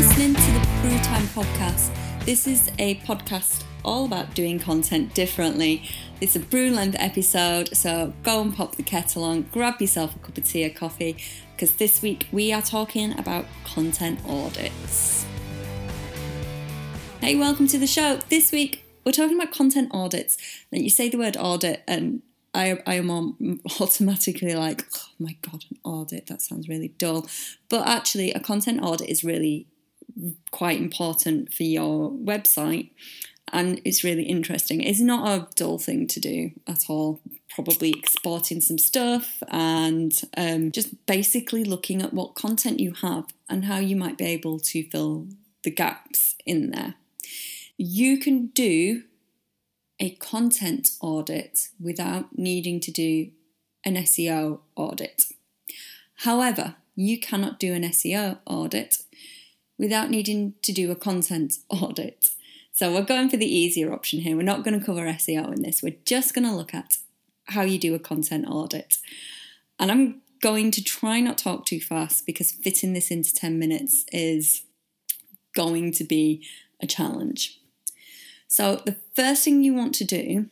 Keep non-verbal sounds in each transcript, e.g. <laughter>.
listening to the Brew Time podcast. This is a podcast all about doing content differently. It's a brew length episode, so go and pop the kettle on, grab yourself a cup of tea or coffee, because this week we are talking about content audits. Hey, welcome to the show. This week we're talking about content audits. And you say the word audit, and I, I am <laughs> automatically like, oh my god, an audit. That sounds really dull. But actually, a content audit is really quite important for your website and it's really interesting. It's not a dull thing to do at all. Probably exporting some stuff and um, just basically looking at what content you have and how you might be able to fill the gaps in there. You can do a content audit without needing to do an SEO audit. However, you cannot do an SEO audit without needing to do a content <laughs> audit. So we're going for the easier option here. We're not going to cover SEO in this. We're just going to look at how you do a content audit. And I'm going to try not talk too fast because fitting this into 10 minutes is going to be a challenge. So the first thing you want to do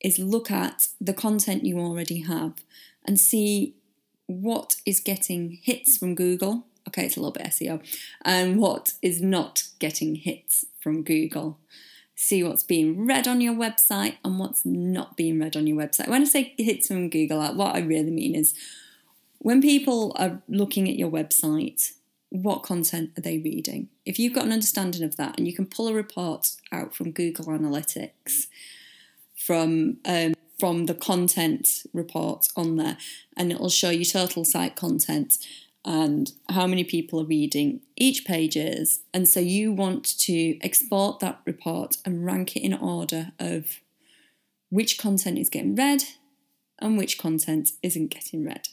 is look at the content you already have and see what is getting hits from Google okay, it's a little bit SEO, and what is not getting hits from Google. See what's being read on your website and what's not being read on your website. When I say hits from Google, what I really mean is when people are looking at your website, what content are they reading? If you've got an understanding of that and you can pull a report out from Google Analytics, from um, from the content report on there, and it'll show you total site content and how many people are reading each page is. And so you want to export that report and rank it in order of which content is getting read and which content isn't getting read.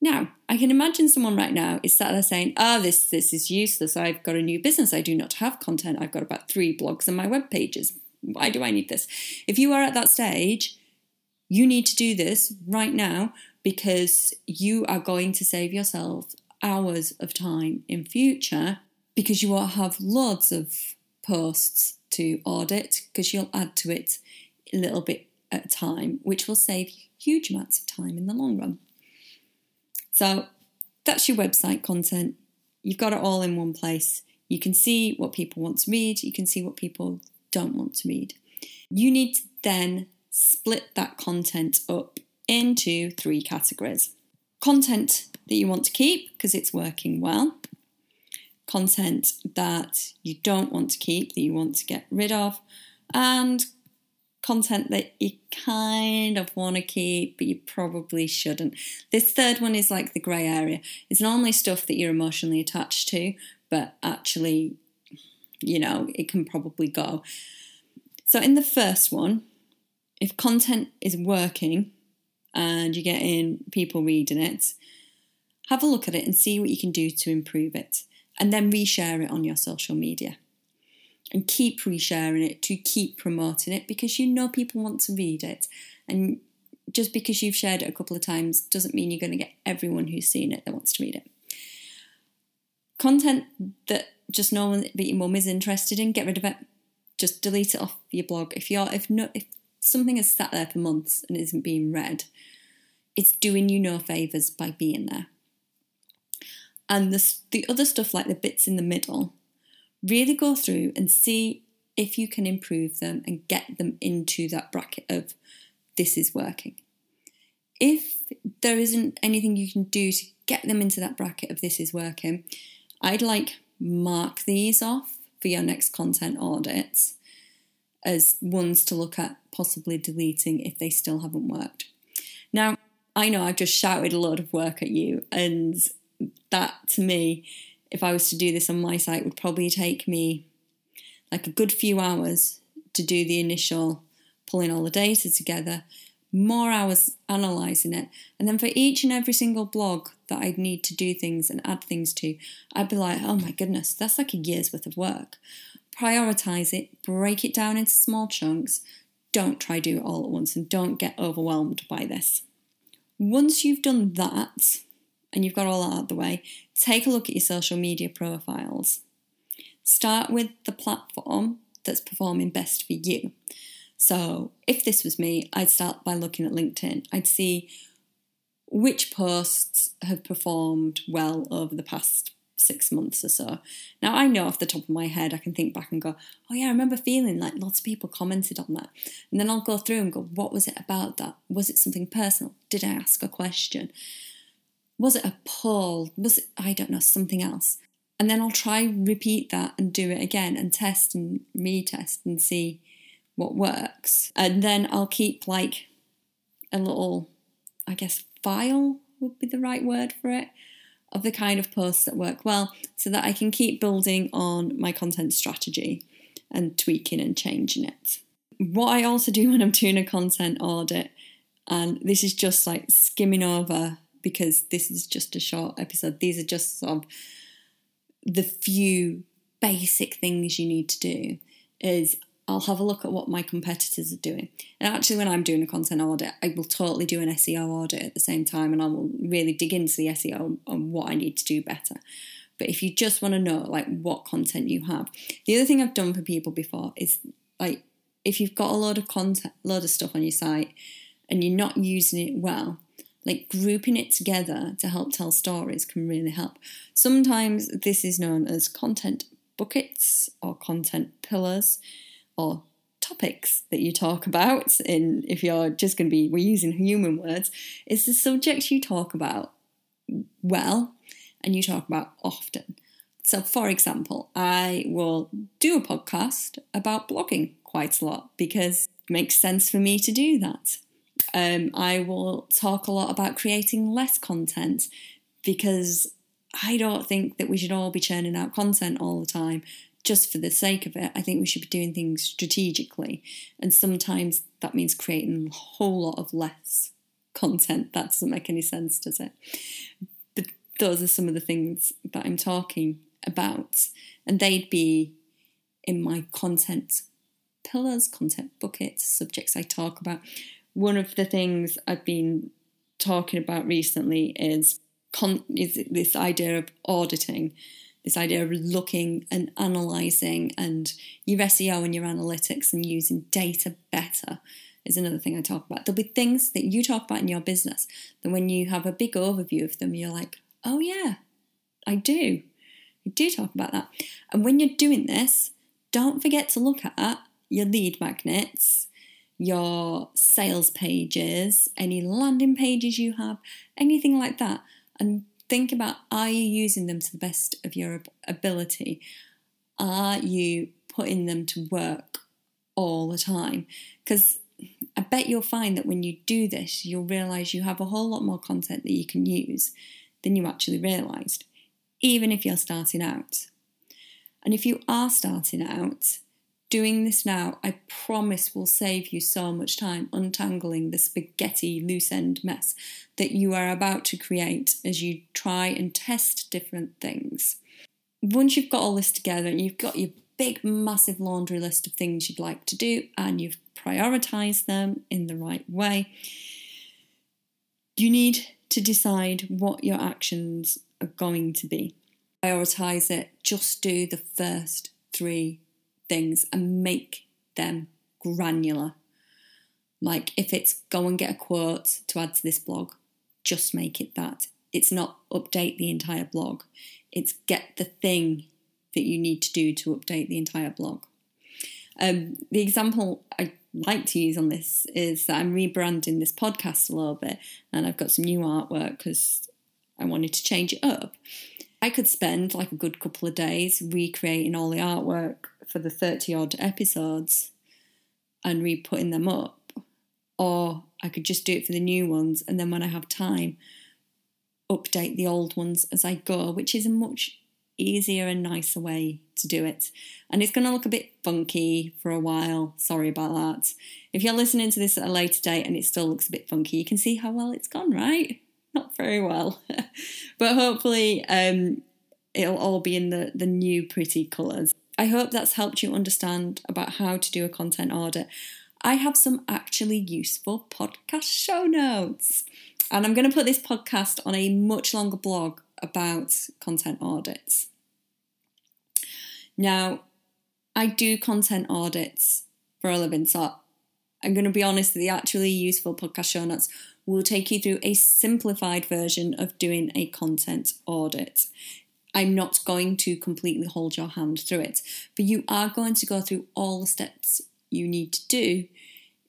Now, I can imagine someone right now is sat there saying, "Ah, oh, this this is useless. I've got a new business. I do not have content. I've got about three blogs on my web pages. Why do I need this?" If you are at that stage, you need to do this right now because you are going to save yourself hours of time in future because you will have loads of posts to audit because you'll add to it a little bit at a time, which will save huge amounts of time in the long run. So that's your website content. You've got it all in one place. You can see what people want to read, you can see what people don't want to read. You need to then split that content up into three categories content that you want to keep because it's working well, content that you don't want to keep, that you want to get rid of, and content that you kind of want to keep, but you probably shouldn't. This third one is like the grey area. It's normally stuff that you're emotionally attached to, but actually, you know, it can probably go. So, in the first one, if content is working, and you're getting people reading it, have a look at it and see what you can do to improve it. And then reshare it on your social media. And keep resharing it to keep promoting it because you know people want to read it. And just because you've shared it a couple of times doesn't mean you're going to get everyone who's seen it that wants to read it. Content that just no one but your mum is interested in, get rid of it. Just delete it off your blog. If you're if no if something has sat there for months and isn't being read, it's doing you no favours by being there. And the, the other stuff, like the bits in the middle, really go through and see if you can improve them and get them into that bracket of this is working. If there isn't anything you can do to get them into that bracket of this is working, I'd like mark these off for your next content audits as ones to look at possibly deleting if they still haven't worked. Now, I know I've just shouted a lot of work at you, and that to me, if I was to do this on my site, would probably take me like a good few hours to do the initial pulling all the data together, more hours analysing it, and then for each and every single blog that I'd need to do things and add things to, I'd be like, oh my goodness, that's like a year's worth of work. Prioritize it, break it down into small chunks. Don't try do it all at once and don't get overwhelmed by this. Once you've done that and you've got all that out of the way, take a look at your social media profiles. Start with the platform that's performing best for you. So, if this was me, I'd start by looking at LinkedIn. I'd see which posts have performed well over the past six months or so. Now, I know off the top of my head, I can think back and go, oh, yeah, I remember feeling like lots of people commented on that. And then I'll go through and go, what was it about that? Was it something personal? Did I ask a question? Was it a poll? Was it, I don't know, something else? And then I'll try repeat that and do it again and test and retest and see what works. And then I'll keep like a little, I guess, file would be the right word for it of the kind of posts that work well so that I can keep building on my content strategy and tweaking and changing it. What I also do <laughs> when I'm doing a content audit, and this is just like skimming over because this is just a short episode, these are just sort of the few basic things you need to do is I'll have a look at what my competitors are doing. And actually, when I'm doing a content audit, I will totally do an SEO audit at the same time and I will really dig into the SEO and what I need to do better. But if you just want to know like what content you have, the other thing I've done for people before is like if you've got a lot of content, load of stuff on your site and you're not using it well, like grouping it together to help tell stories can really help. Sometimes this is known as content buckets or content pillars or topics that you talk about in if you're just going to be we're using human words is the subject you talk about well and you talk about often. So for example i will do a podcast about blogging quite a lot because it makes sense for me to do that. Um, i will talk a lot about creating less content because i don't think that we should all be churning out content all the time just for the sake of it. I think we should be doing things strategically. And sometimes that means creating a whole lot of less content. That doesn't make any sense, does it? But those are some of the things that I'm talking about. And they'd be in my content pillars, content buckets, subjects I talk about. One of the things I've been talking about recently is, con- is this idea of auditing this idea of looking and analysing and your SEO and your analytics and using data better is another thing I talk about. There'll be things that you talk about in your business that when you have a big overview of them, you're like, oh yeah, I do. I do talk about that. And when you're doing this, don't forget to look at your lead magnets, your sales pages, any landing pages you have, anything like that. And think about are you using them to the best of your ability? Are you putting them to work all the time? Because I bet you'll find that when you do this, you'll realize you have a whole lot more content that you can use than you actually realized, even if you're starting out. And if you are starting out, Doing this now, I promise, will save you so much time untangling the spaghetti loose end mess that you are about to create as you try and test different things. Once you've got all this together and you've got your big, massive laundry list of things you'd like to do and you've prioritized them in the right way, you need to decide what your actions are going to be. Prioritize it, just do the first three things and make them granular. Like if it's go and get a quote to add to this blog, just make it that. It's not update the entire blog, it's get the thing that you need to do to update the entire blog. Um, the example I like to use on this is that I'm rebranding this podcast a little bit and I've got some new artwork because I wanted to change it up. I could spend like a good couple of days recreating all the artwork for the 30 odd episodes and re putting them up. Or I could just do it for the new ones and then when I have time, update the old ones as I go, which is a much easier and nicer way to do it. And it's going to look a bit funky for a while. Sorry about that. If you're listening to this at a later date and it still looks a bit funky, you can see how well it's gone, right? Not very well. <laughs> but hopefully, um, it'll all be in the, the new pretty colours. I hope that's helped you understand about how to do a content audit. I have some actually useful podcast show notes. And I'm going to put this podcast on a much longer blog about content audits. Now, I do content audits for a living, so I'm going to be honest, the actually useful podcast show notes will take you through a simplified version of doing a content audit. I'm not going to completely hold your hand through it, but you are going to go through all the steps you need to do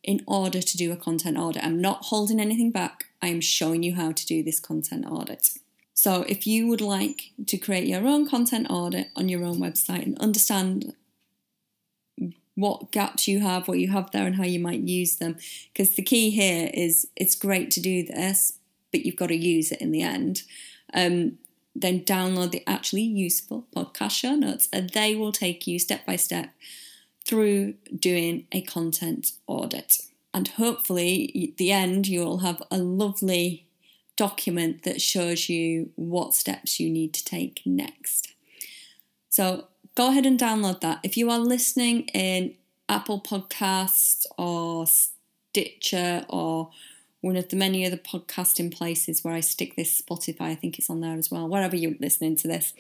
in order to do a content audit. I'm not holding anything back, I am showing you how to do this content audit. So, if you would like to create your own content audit on your own website and understand what gaps you have, what you have there, and how you might use them, because the key here is it's great to do this, but you've got to use it in the end. Um, then download the actually useful podcast show notes, and they will take you step by step through doing a content audit. And hopefully, at the end, you will have a lovely document that shows you what steps you need to take next. So go ahead and download that. If you are listening in Apple Podcasts or Stitcher or one of the many other podcasting places where I stick this Spotify, I think it's on there as well, wherever you're listening to this.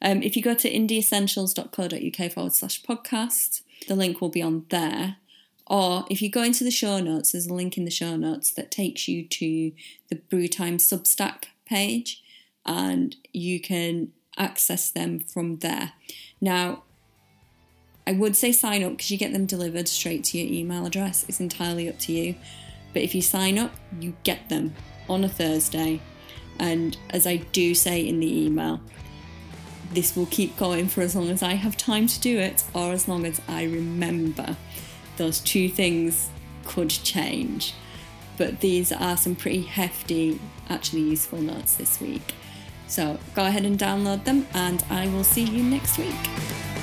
Um, if you go to indieessentials.co.uk forward slash podcast, the link will be on there. Or if you go into the show notes, there's a link in the show notes that takes you to the Brewtime Substack page and you can access them from there. Now, I would say sign up because you get them delivered straight to your email address. It's entirely up to you. But if you sign up, you get them on a Thursday. And as I do say in the email, this will keep going for as long as I have time to do it or as long as I remember those two things could change. But these are some pretty hefty, actually useful notes this week. So go ahead and download them, and I will see you next week.